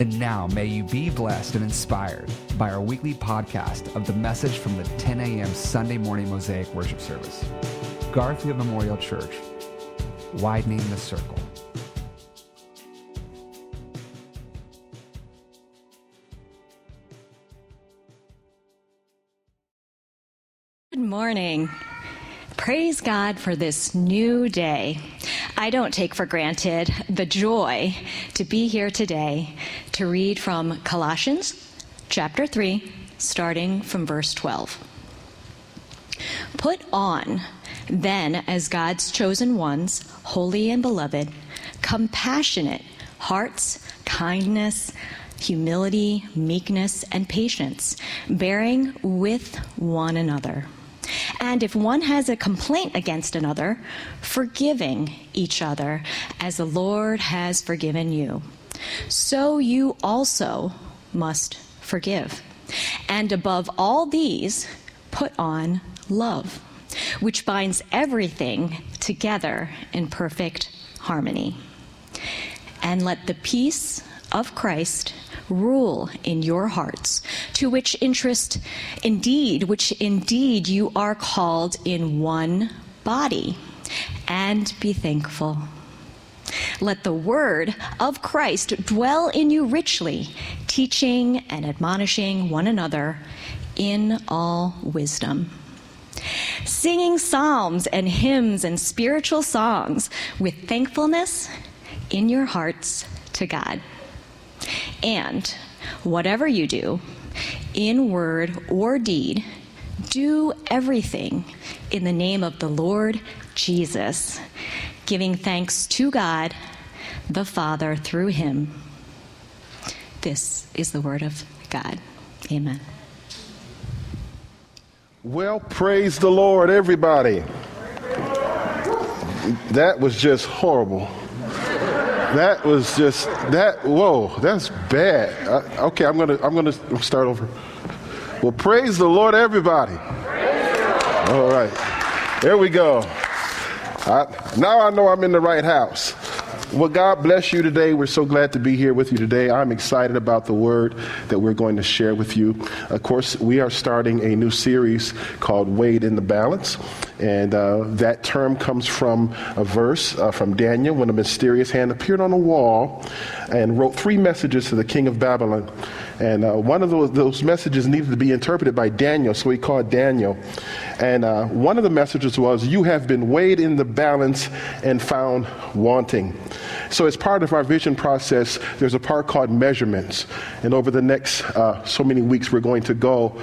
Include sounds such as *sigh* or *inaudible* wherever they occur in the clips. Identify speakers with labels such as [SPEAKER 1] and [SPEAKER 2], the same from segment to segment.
[SPEAKER 1] And now, may you be blessed and inspired by our weekly podcast of the message from the 10 a.m. Sunday morning Mosaic worship service. Garfield Memorial Church, widening the circle.
[SPEAKER 2] Good morning. Praise God for this new day. I don't take for granted the joy to be here today to read from Colossians chapter 3, starting from verse 12. Put on, then, as God's chosen ones, holy and beloved, compassionate hearts, kindness, humility, meekness, and patience, bearing with one another and if one has a complaint against another, forgiving each other as the Lord has forgiven you. So you also must forgive. And above all these, put on love, which binds everything together in perfect harmony. And let the peace of Christ rule in your hearts, to which interest indeed, which indeed you are called in one body, and be thankful. Let the word of Christ dwell in you richly, teaching and admonishing one another in all wisdom. Singing psalms and hymns and spiritual songs with thankfulness in your hearts to God. And whatever you do, in word or deed, do everything in the name of the Lord Jesus, giving thanks to God the Father through him. This is the word of God. Amen.
[SPEAKER 3] Well, praise the Lord, everybody. That was just horrible. That was just that. Whoa, that's bad. Okay, I'm gonna I'm gonna start over. Well, praise the Lord, everybody. All right, there we go. I, now I know I'm in the right house. Well, God bless you today. We're so glad to be here with you today. I'm excited about the word that we're going to share with you. Of course, we are starting a new series called Weighed in the Balance. And uh, that term comes from a verse uh, from Daniel when a mysterious hand appeared on a wall and wrote three messages to the king of Babylon. And uh, one of those, those, messages needed to be interpreted by Daniel, so he called Daniel. And uh, one of the messages was, You have been weighed in the balance and found wanting. So, as part of our vision process, there's a part called measurements. And over the next uh, so many weeks, we're going to go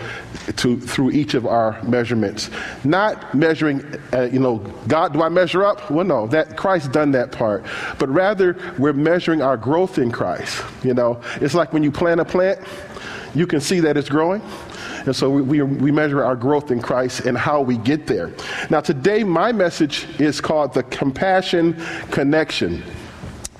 [SPEAKER 3] to, through each of our measurements. Not measuring, uh, you know, God, do I measure up? Well, no, that Christ done that part. But rather, we're measuring our growth in Christ. You know, it's like when you plant a plant, you can see that it's growing. And so we, we, we, measure our growth in Christ and how we get there. Now, today, my message is called the Compassion Connection.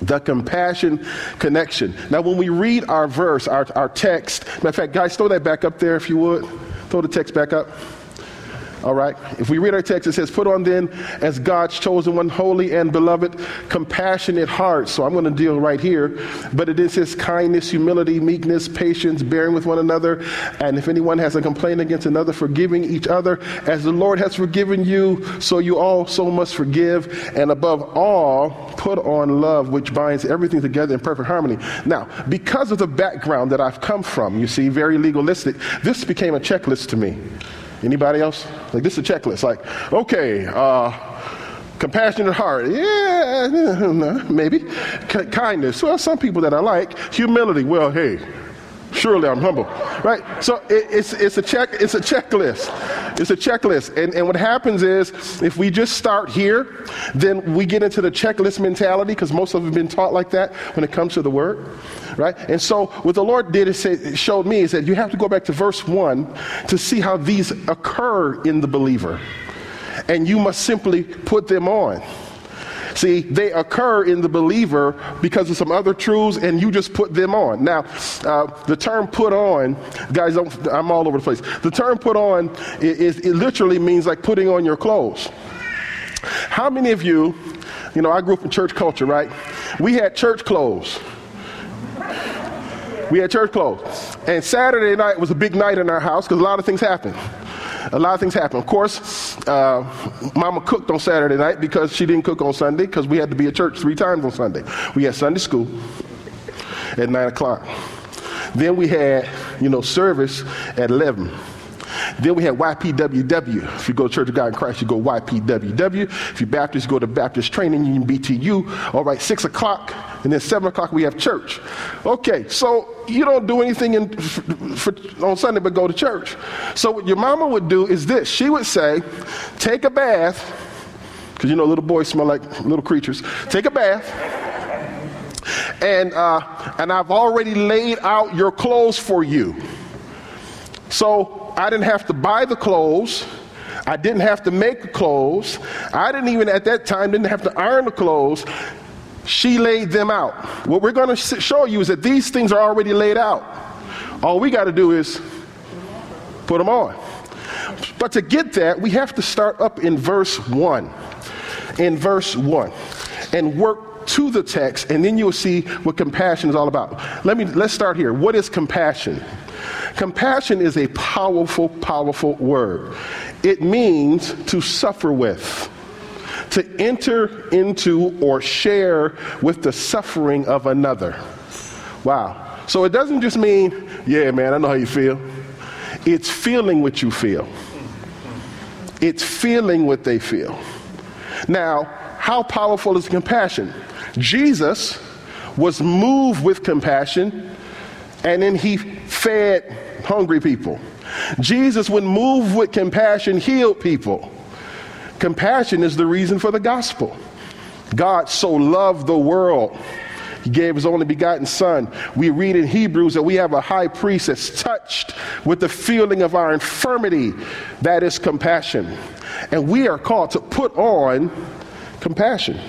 [SPEAKER 3] The compassion connection. Now, when we read our verse, our, our text, matter of fact, guys, throw that back up there if you would. Throw the text back up. All right? If we read our text, it says, Put on then as God's chosen one, holy and beloved, compassionate hearts. So I'm going to deal right here. But it is his kindness, humility, meekness, patience, bearing with one another. And if anyone has a complaint against another, forgiving each other. As the Lord has forgiven you, so you also must forgive. And above all, put on love, which binds everything together in perfect harmony. Now, because of the background that I've come from, you see, very legalistic, this became a checklist to me. Anybody else? Like this is a checklist. Like, okay, uh, compassionate heart. Yeah, *laughs* maybe. K- kindness. Well, some people that I like. Humility. Well, hey, surely I'm humble, right? So it, it's it's a check. It's a checklist. It's a checklist. And and what happens is if we just start here, then we get into the checklist mentality because most of them have been taught like that when it comes to the word right? And so what the Lord did is it showed me is that you have to go back to verse one to see how these occur in the believer. and you must simply put them on. See, they occur in the believer because of some other truths, and you just put them on. Now, uh, the term put on, guys, I'm all over the place. The term put on is, it literally means like putting on your clothes. How many of you, you know, I grew up in church culture, right? We had church clothes. We had church clothes. And Saturday night was a big night in our house because a lot of things happened a lot of things happen. Of course, uh, Mama cooked on Saturday night because she didn't cook on Sunday because we had to be at church three times on Sunday. We had Sunday school at 9 o'clock. Then we had, you know, service at 11. Then we had YPWW. If you go to Church of God in Christ, you go YPWW. If you're Baptist, you go to Baptist Training Union, BTU. All right, 6 o'clock, and then 7 o'clock we have church. Okay, so you don't do anything in, for, on Sunday but go to church. So what your mama would do is this. She would say, take a bath, because you know little boys smell like little creatures. Take a bath. And, uh, and I've already laid out your clothes for you. So I didn't have to buy the clothes. I didn't have to make the clothes. I didn't even at that time didn't have to iron the clothes. She laid them out. What we're going to show you is that these things are already laid out. All we got to do is put them on. But to get that, we have to start up in verse 1. In verse 1 and work to the text and then you'll see what compassion is all about. Let me let's start here. What is compassion? Compassion is a powerful, powerful word. It means to suffer with, to enter into or share with the suffering of another. Wow. So it doesn't just mean, yeah, man, I know how you feel. It's feeling what you feel, it's feeling what they feel. Now, how powerful is compassion? Jesus was moved with compassion and then he fed hungry people. Jesus, when moved with compassion, healed people. Compassion is the reason for the gospel. God so loved the world. He gave his only begotten son. We read in Hebrews that we have a high priest that's touched with the feeling of our infirmity. That is compassion. And we are called to put on compassion.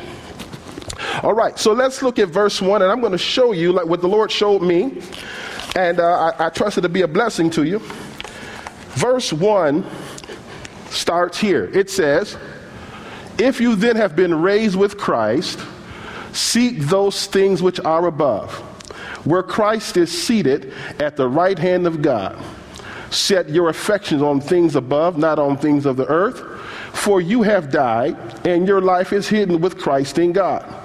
[SPEAKER 3] All right, so let's look at verse 1, and I'm going to show you like what the Lord showed me and uh, I, I trust it to be a blessing to you. Verse 1 starts here. It says, If you then have been raised with Christ, seek those things which are above, where Christ is seated at the right hand of God. Set your affections on things above, not on things of the earth, for you have died, and your life is hidden with Christ in God.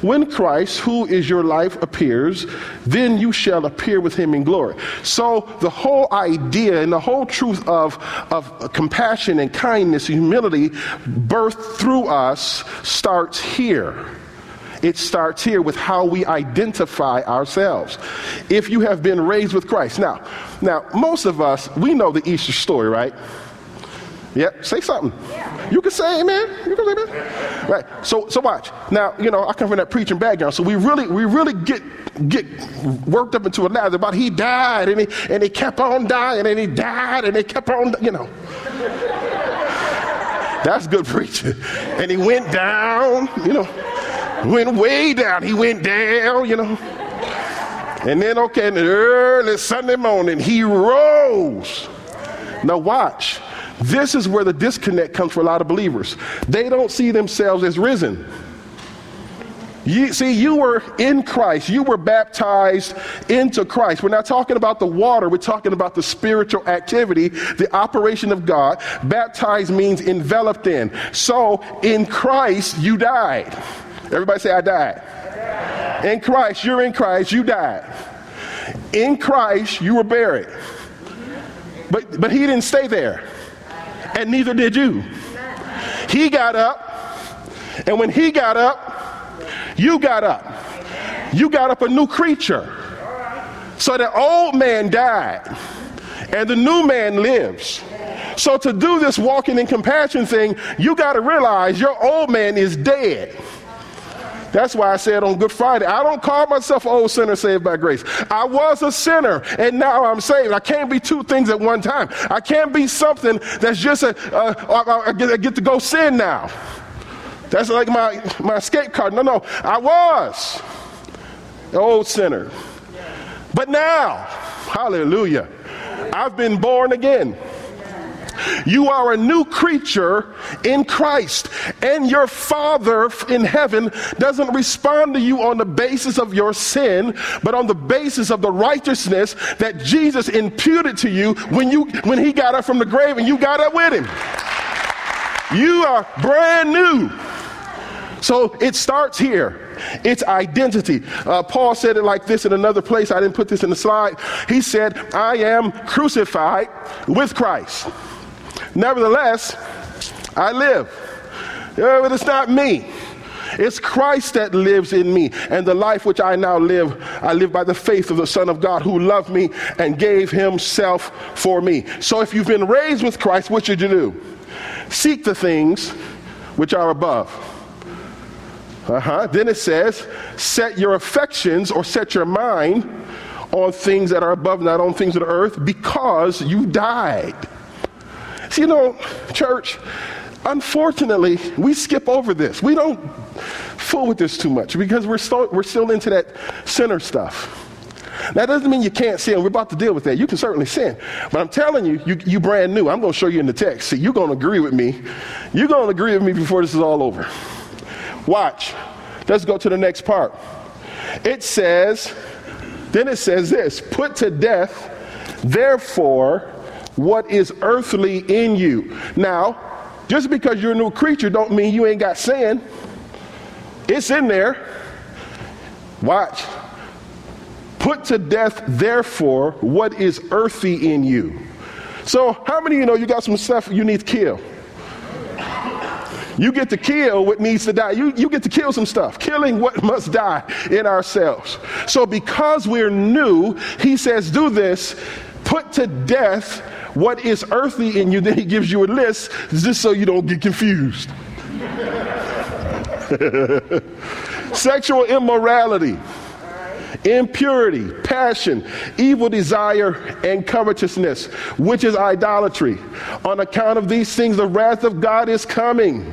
[SPEAKER 3] When Christ, who is your life, appears, then you shall appear with him in glory. So the whole idea and the whole truth of, of compassion and kindness humility birthed through us starts here. It starts here with how we identify ourselves. If you have been raised with Christ. Now, now most of us, we know the Easter story, right? Yep, say something. You can say amen. You can say amen. Right. So so watch. Now, you know, I come from that preaching background. So we really we really get get worked up into a lather about he died and he and he kept on dying and he died and he kept on you know. That's good preaching. And he went down, you know, went way down. He went down, you know. And then, okay, in the early Sunday morning, he rose. Now, watch. This is where the disconnect comes for a lot of believers. They don't see themselves as risen. You, see, you were in Christ. You were baptized into Christ. We're not talking about the water. We're talking about the spiritual activity, the operation of God. Baptized means enveloped in. So, in Christ, you died. Everybody say, I died. In Christ, you're in Christ, you died. In Christ, you were buried. But, but he didn't stay there and neither did you. He got up, and when he got up, you got up. You got up a new creature. So the old man died, and the new man lives. So to do this walking in compassion thing, you got to realize your old man is dead. That's why I said on Good Friday, I don't call myself an old sinner saved by grace. I was a sinner and now I'm saved. I can't be two things at one time. I can't be something that's just a, uh, I, get, I get to go sin now. That's like my, my escape card. No, no, I was an old sinner. But now, hallelujah, I've been born again. You are a new creature in Christ, and your Father in heaven doesn't respond to you on the basis of your sin, but on the basis of the righteousness that Jesus imputed to you when you when he got up from the grave and you got up with him. You are brand new. So it starts here. It's identity. Uh, Paul said it like this in another place. I didn't put this in the slide. He said, I am crucified with Christ. Nevertheless, I live. But it's not me. It's Christ that lives in me. And the life which I now live, I live by the faith of the Son of God who loved me and gave himself for me. So if you've been raised with Christ, what should you do? Seek the things which are above. Uh-huh. Then it says, set your affections or set your mind on things that are above, not on things of the earth, because you died. See, you know, church, unfortunately, we skip over this. We don't fool with this too much because we're still, we're still into that sinner stuff. That doesn't mean you can't sin. We're about to deal with that. You can certainly sin. But I'm telling you, you, you brand new. I'm going to show you in the text. See, you're going to agree with me. You're going to agree with me before this is all over. Watch. Let's go to the next part. It says, then it says this put to death, therefore, what is earthly in you. Now, just because you're a new creature don't mean you ain't got sin. It's in there. Watch. Put to death, therefore, what is earthy in you. So, how many of you know you got some stuff you need to kill? You get to kill what needs to die. You, you get to kill some stuff, killing what *laughs* must die in ourselves. So, because we're new, he says, do this put to death what is earthly in you. Then he gives you a list just so you don't get confused. *laughs* Sexual immorality, impurity, passion, evil desire, and covetousness, which is idolatry. On account of these things, the wrath of God is coming.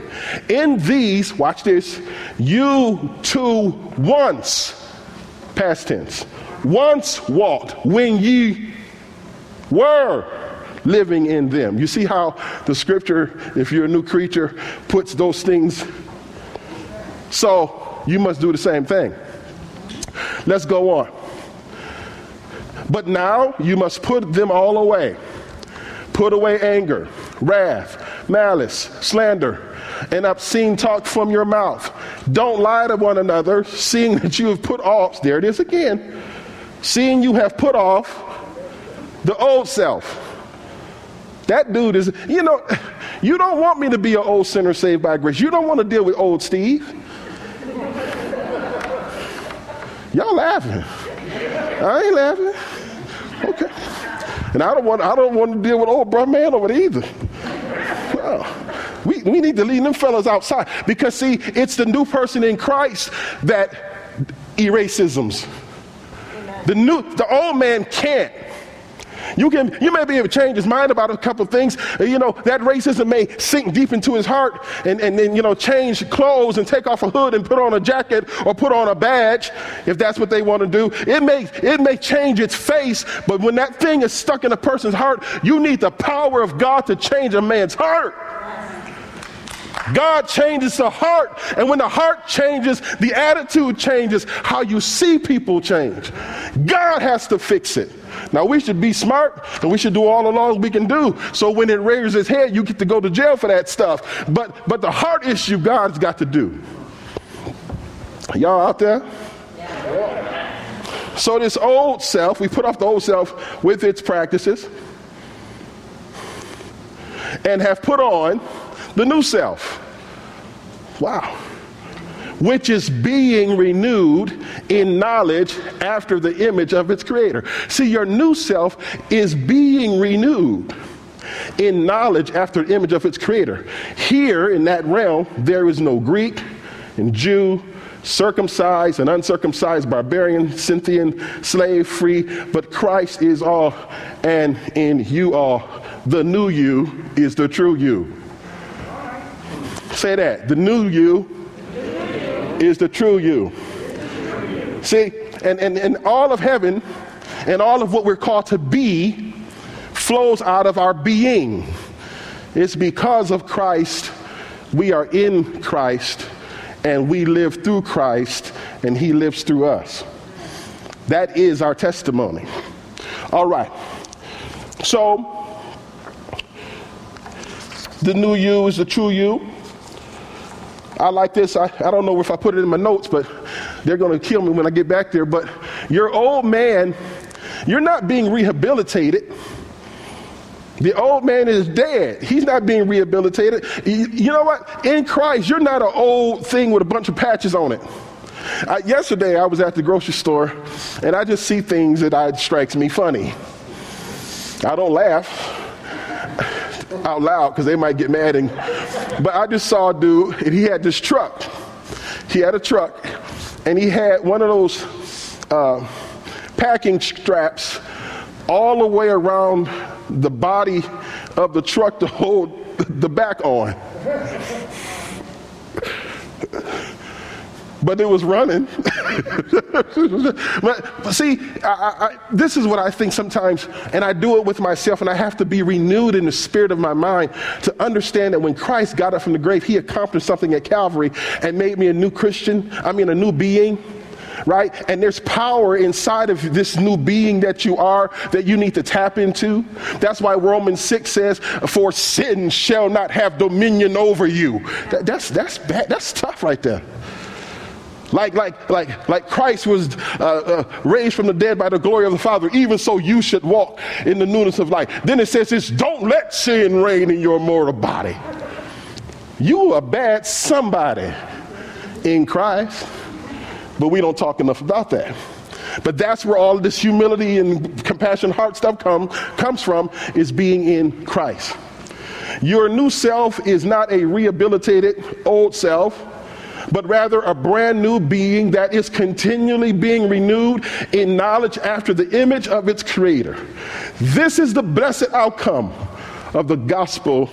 [SPEAKER 3] In these, watch this, you too once, past tense, once walked when ye were living in them. You see how the scripture, if you're a new creature, puts those things. So you must do the same thing. Let's go on. But now you must put them all away. Put away anger, wrath, malice, slander, and obscene talk from your mouth. Don't lie to one another, seeing that you have put off, there it is again, seeing you have put off the old self. That dude is, you know, you don't want me to be an old sinner saved by grace. You don't want to deal with old Steve. Y'all laughing. I ain't laughing. Okay. And I don't want I don't want to deal with old brother man over there either. We, we need to leave them fellas outside because see, it's the new person in Christ that erases The new the old man can't. You can you may be able to change his mind about a couple things. Uh, you know, that racism may sink deep into his heart and, and then, you know, change clothes and take off a hood and put on a jacket or put on a badge if that's what they want to do. It may it may change its face, but when that thing is stuck in a person's heart, you need the power of God to change a man's heart. God changes the heart. And when the heart changes, the attitude changes. How you see people change. God has to fix it. Now we should be smart and we should do all the laws we can do. So when it raises its head, you get to go to jail for that stuff. But but the heart issue God's got to do. Y'all out there? So this old self, we put off the old self with its practices and have put on the new self. Wow which is being renewed in knowledge after the image of its creator. See, your new self is being renewed in knowledge after the image of its creator. Here in that realm, there is no Greek, and Jew, circumcised and uncircumcised, barbarian, Scythian, slave, free, but Christ is all and in you all. The new you is the true you. Say that. The new you is the true you. See, and, and, and all of heaven and all of what we're called to be flows out of our being. It's because of Christ, we are in Christ, and we live through Christ, and He lives through us. That is our testimony. All right. So, the new you is the true you. I like this. I, I don't know if I put it in my notes, but they're going to kill me when I get back there. But your old man, you're not being rehabilitated. The old man is dead. He's not being rehabilitated. You know what? In Christ, you're not an old thing with a bunch of patches on it. Uh, yesterday, I was at the grocery store, and I just see things that I, strikes me funny. I don't laugh out loud because they might get mad. And, but I just saw a dude, and he had this truck. He had a truck, and he had one of those uh, packing straps all the way around the body of the truck to hold the back on. But it was running. *laughs* but, but, see, I, I, this is what I think sometimes, and I do it with myself, and I have to be renewed in the spirit of my mind to understand that when Christ got up from the grave, he accomplished something at Calvary and made me a new Christian, I mean, a new being right? And there's power inside of this new being that you are that you need to tap into. That's why Romans 6 says, For sin shall not have dominion over you. That, that's, that's bad. That's tough right there. Like, like, like, like Christ was uh, uh, raised from the dead by the glory of the Father, even so you should walk in the newness of life. Then it says this don't let sin reign in your mortal body. You are bad somebody in Christ. But we don't talk enough about that. But that's where all this humility and compassion heart stuff come, comes from, is being in Christ. Your new self is not a rehabilitated old self, but rather a brand new being that is continually being renewed in knowledge after the image of its creator. This is the blessed outcome of the gospel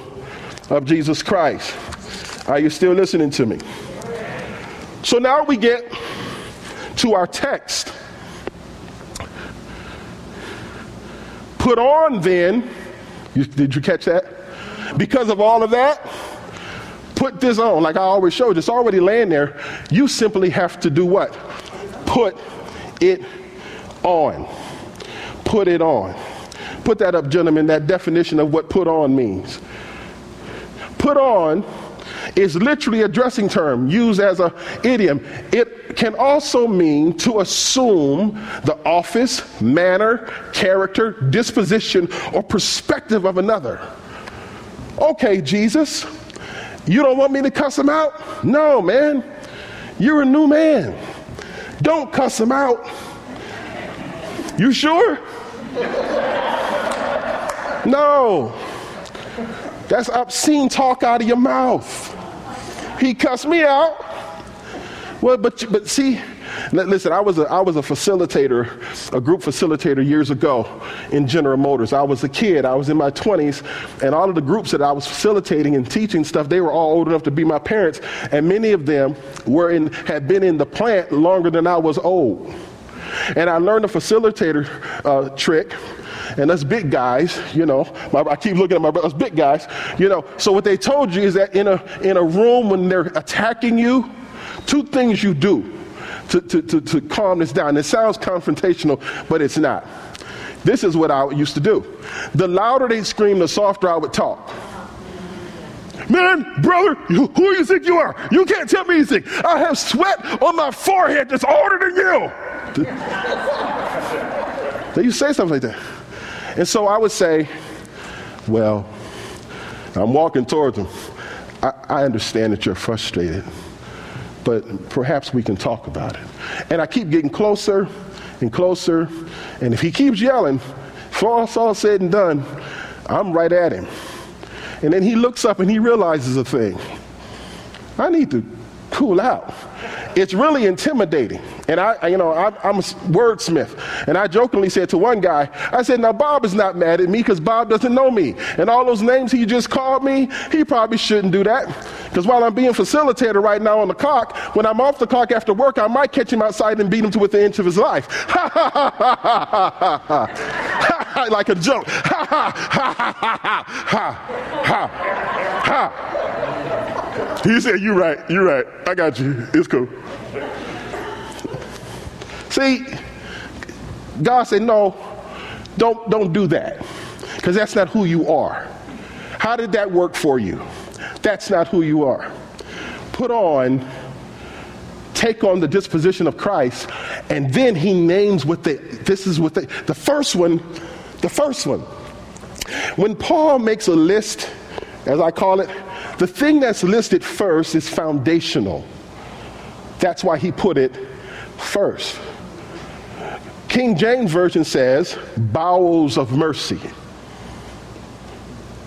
[SPEAKER 3] of Jesus Christ. Are you still listening to me? So now we get to our text. Put on then, you, did you catch that? Because of all of that, put this on. Like I always showed, it's already laying there. You simply have to do what? Put it on. Put it on. Put that up, gentlemen, that definition of what put on means. Put on is literally a dressing term used as an idiom. It can also mean to assume the office, manner, character, disposition, or perspective of another. Okay, Jesus, you don't want me to cuss him out? No, man. You're a new man. Don't cuss him out. You sure? No. That's obscene talk out of your mouth. He cussed me out. Well, but, but see, listen, I was, a, I was a facilitator, a group facilitator years ago in General Motors. I was a kid, I was in my 20s, and all of the groups that I was facilitating and teaching stuff, they were all old enough to be my parents, and many of them were in, had been in the plant longer than I was old. And I learned a facilitator uh, trick and us big guys, you know, my, I keep looking at my brothers, big guys, you know. So what they told you is that in a in a room when they're attacking you, two things you do to, to, to, to calm this down. It sounds confrontational, but it's not. This is what I used to do. The louder they scream, the softer I would talk. Man, brother, who do you think you are? You can't tell me anything. I have sweat on my forehead that's older than you. *laughs* Then you say something like that. And so I would say, well, I'm walking towards them. I, I understand that you're frustrated, but perhaps we can talk about it. And I keep getting closer and closer. And if he keeps yelling, before it's all said and done, I'm right at him. And then he looks up and he realizes a thing. I need to cool out. It's really intimidating. And I, you know, I'm, I'm a wordsmith. And I jokingly said to one guy, I said, now Bob is not mad at me because Bob doesn't know me. And all those names he just called me, he probably shouldn't do that. Because while I'm being facilitator right now on the clock, when I'm off the clock after work, I might catch him outside and beat him to within an inch of his life. *laughs* *laughs* Ha ha ha ha ha ha ha ha. like a joke. Ha ha ha ha ha ha ha ha. He said, You're right, you're right. I got you. It's cool. See, God said, No, don't, don't do that. Because that's not who you are. How did that work for you? That's not who you are. Put on, take on the disposition of Christ, and then he names what the, this is what the, the first one, the first one. When Paul makes a list, as I call it, the thing that's listed first is foundational. That's why he put it first. King James Version says, bowels of mercy.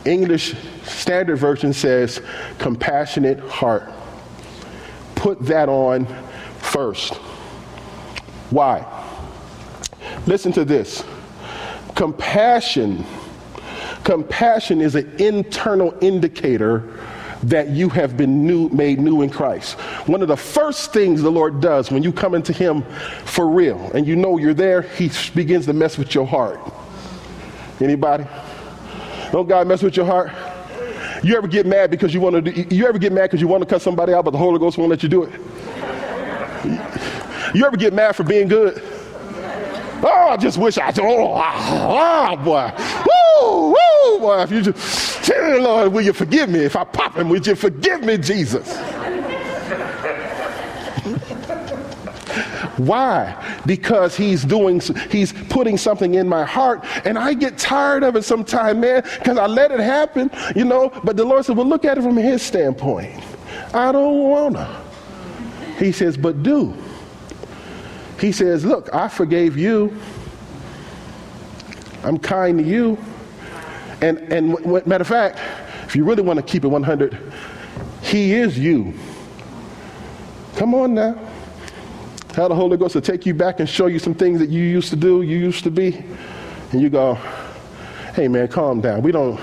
[SPEAKER 3] English Standard Version says, compassionate heart. Put that on first. Why? Listen to this. Compassion, compassion is an internal indicator that you have been new, made new in Christ. One of the first things the Lord does when you come into Him for real and you know you're there, He begins to mess with your heart. Anybody? Don't God mess with your heart? You ever get mad because you want to? You ever get mad because you want to cut somebody out, but the Holy Ghost won't let you do it? You ever get mad for being good? Oh, I just wish I. Oh, oh boy. Woo, woo, boy. If you just the Lord, will you forgive me? If I pop him, would you forgive me, Jesus? *laughs* Why? Because he's doing, he's putting something in my heart, and I get tired of it sometimes, man, because I let it happen, you know. But the Lord said, well, look at it from his standpoint. I don't wanna. He says, but do. He says, look, I forgave you. I'm kind to you. And, and matter of fact, if you really want to keep it 100, he is you. Come on now. How the Holy Ghost will take you back and show you some things that you used to do, you used to be. And you go, hey man, calm down. We don't,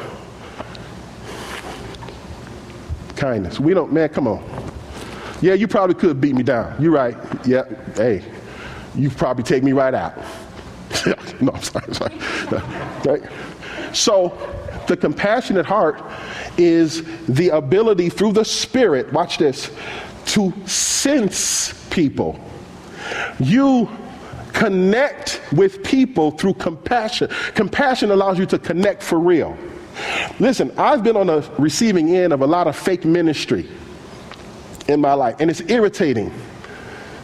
[SPEAKER 3] kindness. We don't, man, come on. Yeah, you probably could beat me down. You're right. Yeah, hey, you probably take me right out. *laughs* no, I'm sorry, I'm sorry. *laughs* right? So, the compassionate heart is the ability through the Spirit, watch this, to sense people you connect with people through compassion. Compassion allows you to connect for real. Listen, I've been on the receiving end of a lot of fake ministry in my life, and it's irritating.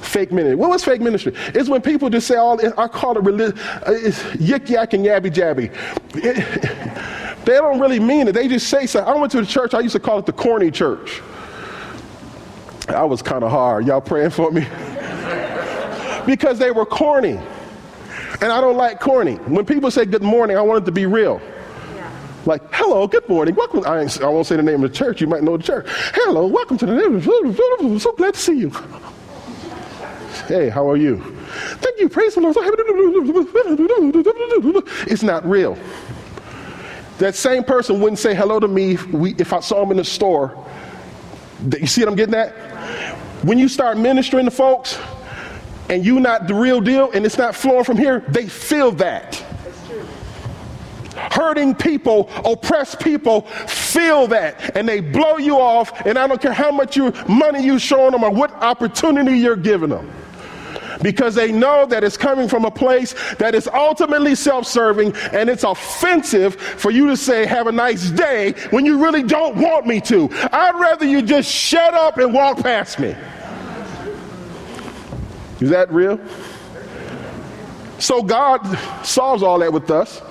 [SPEAKER 3] Fake ministry. What was fake ministry? It's when people just say all. I call it religion. Uh, it's yik yak and yabby jabby. It, *laughs* they don't really mean it. They just say so. I went to the church. I used to call it the corny church. I was kind of hard. Y'all praying for me? *laughs* because they were corny. And I don't like corny. When people say good morning, I want it to be real. Like, hello, good morning, welcome. I, I, won't say the name of the church, you might know the church. Hello, welcome to the name. So glad to see you. Hey, how are you? Thank you, praise the Lord. It's not real. That same person wouldn't say hello to me if I saw him in the store. You see what I'm getting at? When you start ministering to folks, and you're not the real deal and it's not flowing from here, they feel that. Hurting people, oppressed people feel that and they blow you off. And I don't care how much you, money you're showing them or what opportunity you're giving them because they know that it's coming from a place that is ultimately self serving and it's offensive for you to say, Have a nice day when you really don't want me to. I'd rather you just shut up and walk past me. Is that real? So God solves all that with us.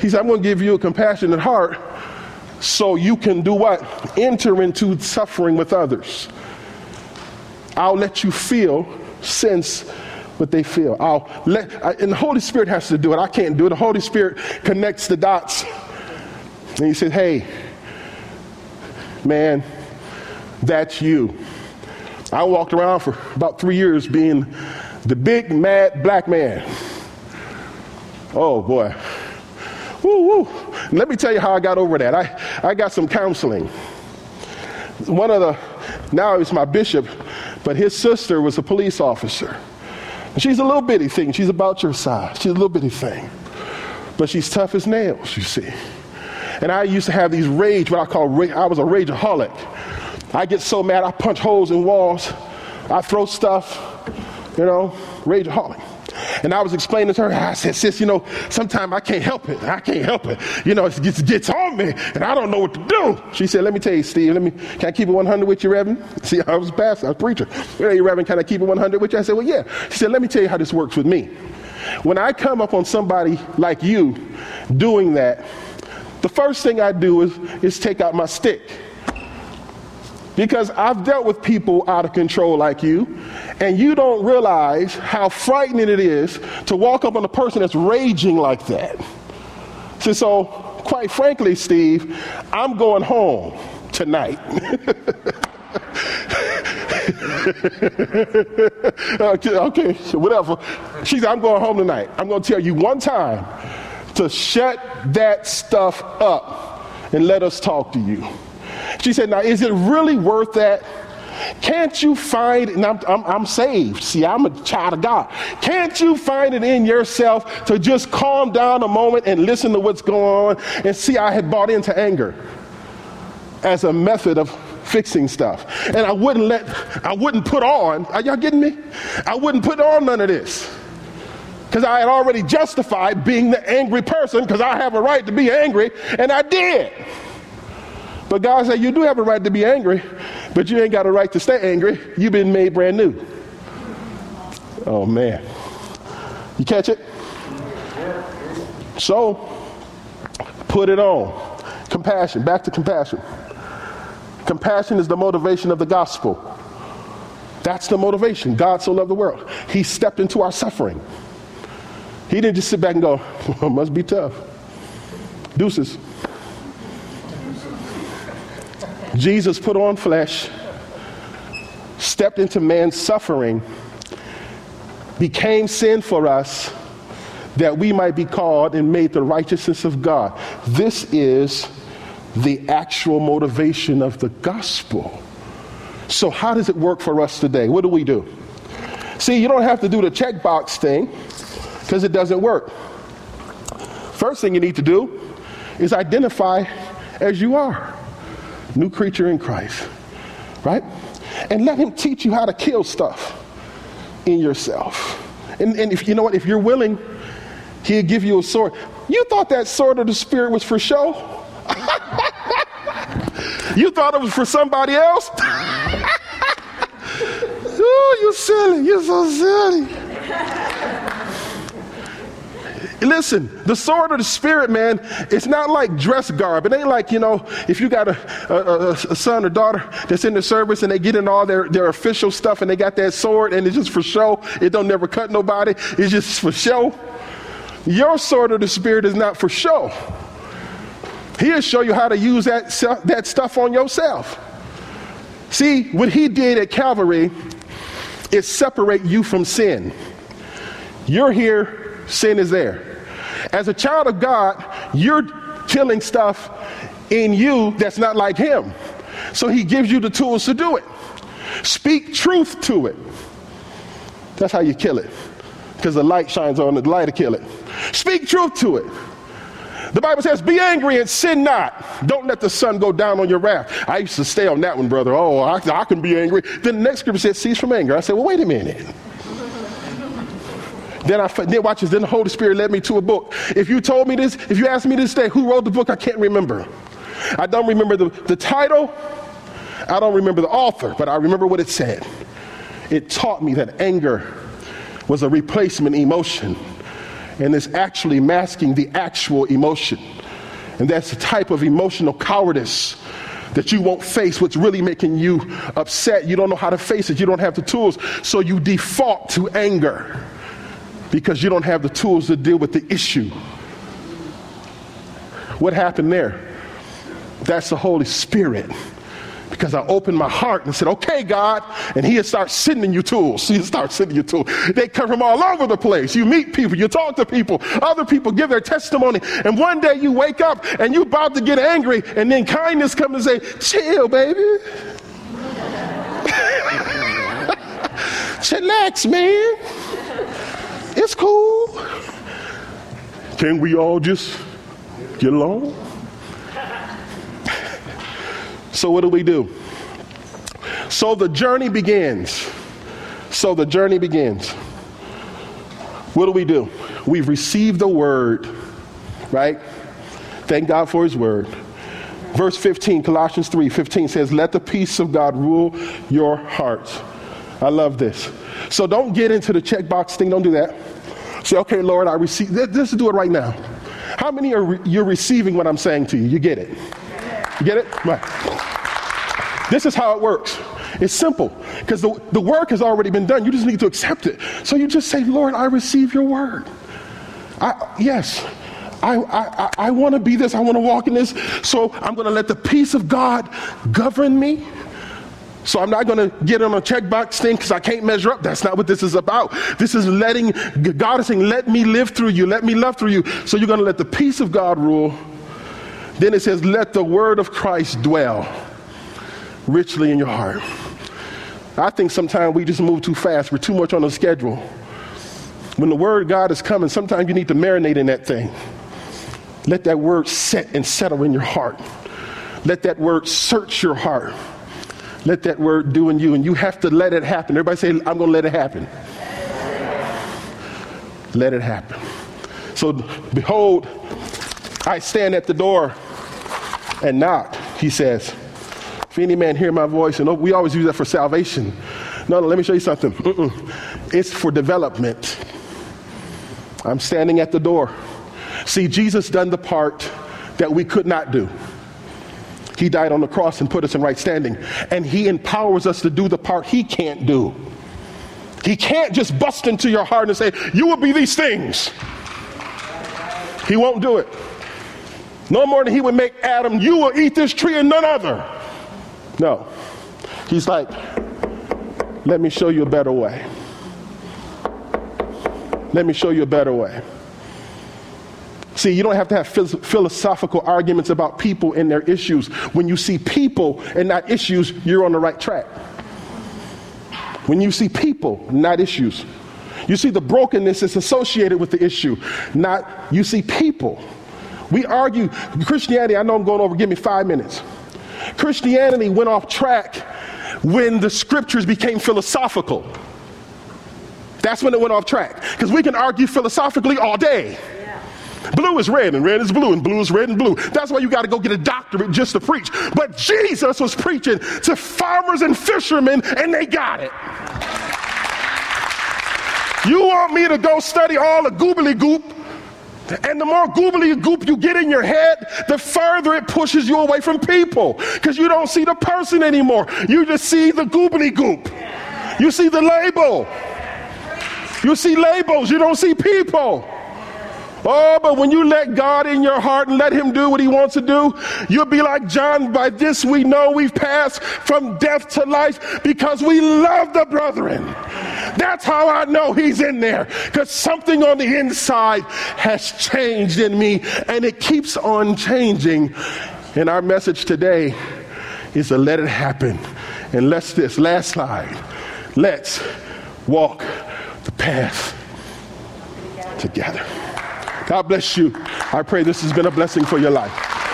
[SPEAKER 3] He said, I'm going to give you a compassionate heart so you can do what? Enter into suffering with others. I'll let you feel, sense what they feel. I'll let, I, and the Holy Spirit has to do it. I can't do it. The Holy Spirit connects the dots. And he said, hey, man, that's you. I walked around for about three years being the big mad black man. Oh boy. Woo woo. Let me tell you how I got over that. I, I got some counseling. One of the, now he's my bishop, but his sister was a police officer. She's a little bitty thing. She's about your size. She's a little bitty thing. But she's tough as nails, you see. And I used to have these rage, what I call, rage. I was a rageaholic. I get so mad, I punch holes in walls, I throw stuff, you know, rageaholic. And I was explaining to her, I said, sis, you know, sometimes I can't help it. I can't help it. You know, it gets, gets on me and I don't know what to do. She said, let me tell you, Steve, let me, can I keep it 100 with you, Reverend? See, I was pastor, I was a preacher. Hey, Reverend, can I keep it 100 with you? I said, well, yeah. She said, let me tell you how this works with me. When I come up on somebody like you doing that, the first thing I do is, is take out my stick. Because I've dealt with people out of control like you, and you don't realize how frightening it is to walk up on a person that's raging like that. So, so quite frankly, Steve, I'm going home tonight. *laughs* okay, okay, whatever. She said, I'm going home tonight. I'm going to tell you one time to shut that stuff up and let us talk to you. She said, Now, is it really worth that? Can't you find? And I'm, I'm, I'm, saved. See, I'm a child of God. Can't you find it in yourself to just calm down a moment and listen to what's going on and see I had bought into anger as a method of fixing stuff. And I wouldn't let, I wouldn't put on, are y'all getting me? I wouldn't put on none of this. Because I had already justified being the angry person because I have a right to be angry, and I did. But God said, You do have a right to be angry, but you ain't got a right to stay angry. You've been made brand new. Oh, man. You catch it? So, put it on. Compassion. Back to compassion. Compassion is the motivation of the gospel. That's the motivation. God so loved the world. He stepped into our suffering. He didn't just sit back and go, *laughs* well, must be tough. Deuces. Jesus put on flesh, stepped into man's suffering, became sin for us that we might be called and made the righteousness of God. This is the actual motivation of the gospel. So, how does it work for us today? What do we do? See, you don't have to do the checkbox thing because it doesn't work. First thing you need to do is identify as you are new creature in Christ, right? And let Him teach you how to kill stuff in yourself. And, and if you know what, if you're willing, He'll give you a sword. You thought that sword of the Spirit was for show? *laughs* you thought it was for somebody else? *laughs* Ooh, you silly. You're so silly. Listen, the sword of the spirit, man, it's not like dress garb. It ain't like, you know, if you got a, a, a, son or daughter that's in the service and they get in all their, their official stuff and they got that sword and it's just for show. It don't never cut nobody. It's just for show. Your sword of the spirit is not for show. He'll show you how to use that, that stuff on yourself. See, what he did at Calvary is separate you from sin. You're here, sin is there. As a child of God, you're killing stuff in you that's not like Him. So He gives you the tools to do it. Speak truth to it. That's how you kill it. Because the light shines on the light to kill it. Speak truth to it. The Bible says, Be angry and sin not. Don't let the sun go down on your wrath. I used to stay on that one, brother. Oh, I, I can be angry. Then the next scripture says, Cease from anger. I said, Well, wait a minute. Then I then watch this. Then the Holy Spirit led me to a book. If you told me this, if you asked me this day, who wrote the book, I can't remember. I don't remember the, the title. I don't remember the author, but I remember what it said. It taught me that anger was a replacement emotion and is actually masking the actual emotion. And that's the type of emotional cowardice that you won't face what's really making you upset. You don't know how to face it. You don't have the tools. So you default to anger because you don't have the tools to deal with the issue. What happened there? That's the Holy Spirit because I opened my heart and said, okay, God. And he'll start sending you tools. *laughs* He'll start sending you tools. They come from all over the place. You meet people, you talk to people, other people give their testimony. And one day you wake up and you're about to get angry, and then kindness comes and say, chill, baby. *laughs* Chillax, man. It's cool. Can we all just get along? So, what do we do? So, the journey begins. So, the journey begins. What do we do? We've received the word, right? Thank God for his word. Verse 15, Colossians 3 15 says, Let the peace of God rule your hearts. I love this. So don't get into the checkbox thing. Don't do that. Say, okay, Lord, I receive. Let's do it right now. How many are re- you're receiving what I'm saying to you? You get it? You get it? Right. This is how it works. It's simple because the, the work has already been done. You just need to accept it. So you just say, Lord, I receive your word. I, yes, I, I, I want to be this. I want to walk in this. So I'm going to let the peace of God govern me. So I'm not going to get on a checkbox thing because I can't measure up. That's not what this is about. This is letting, God is saying, let me live through you. Let me love through you. So you're going to let the peace of God rule. Then it says, let the word of Christ dwell richly in your heart. I think sometimes we just move too fast. We're too much on the schedule. When the word of God is coming, sometimes you need to marinate in that thing. Let that word set and settle in your heart. Let that word search your heart. Let that word do in you, and you have to let it happen. Everybody say, I'm going to let it happen. Let it happen. So, behold, I stand at the door and knock, he says. If any man hear my voice, and we always use that for salvation. No, no, let me show you something. Mm-mm. It's for development. I'm standing at the door. See, Jesus done the part that we could not do. He died on the cross and put us in right standing. And He empowers us to do the part He can't do. He can't just bust into your heart and say, You will be these things. He won't do it. No more than He would make Adam, You will eat this tree and none other. No. He's like, Let me show you a better way. Let me show you a better way. See, you don't have to have philosophical arguments about people and their issues. When you see people and not issues, you're on the right track. When you see people, not issues. You see the brokenness is associated with the issue, not you see people. We argue Christianity, I know I'm going over, give me five minutes. Christianity went off track when the scriptures became philosophical. That's when it went off track. Because we can argue philosophically all day. Blue is red and red is blue and blue is red and blue. That's why you got to go get a doctorate just to preach. But Jesus was preaching to farmers and fishermen and they got it. You want me to go study all the goobly goop? And the more goobly goop you get in your head, the further it pushes you away from people because you don't see the person anymore. You just see the goobly goop. You see the label. You see labels. You don't see people. Oh, but when you let God in your heart and let Him do what He wants to do, you'll be like John. By this we know we've passed from death to life because we love the brethren. That's how I know He's in there because something on the inside has changed in me and it keeps on changing. And our message today is to let it happen. And let's this last slide. Let's walk the path together. God bless you. I pray this has been a blessing for your life.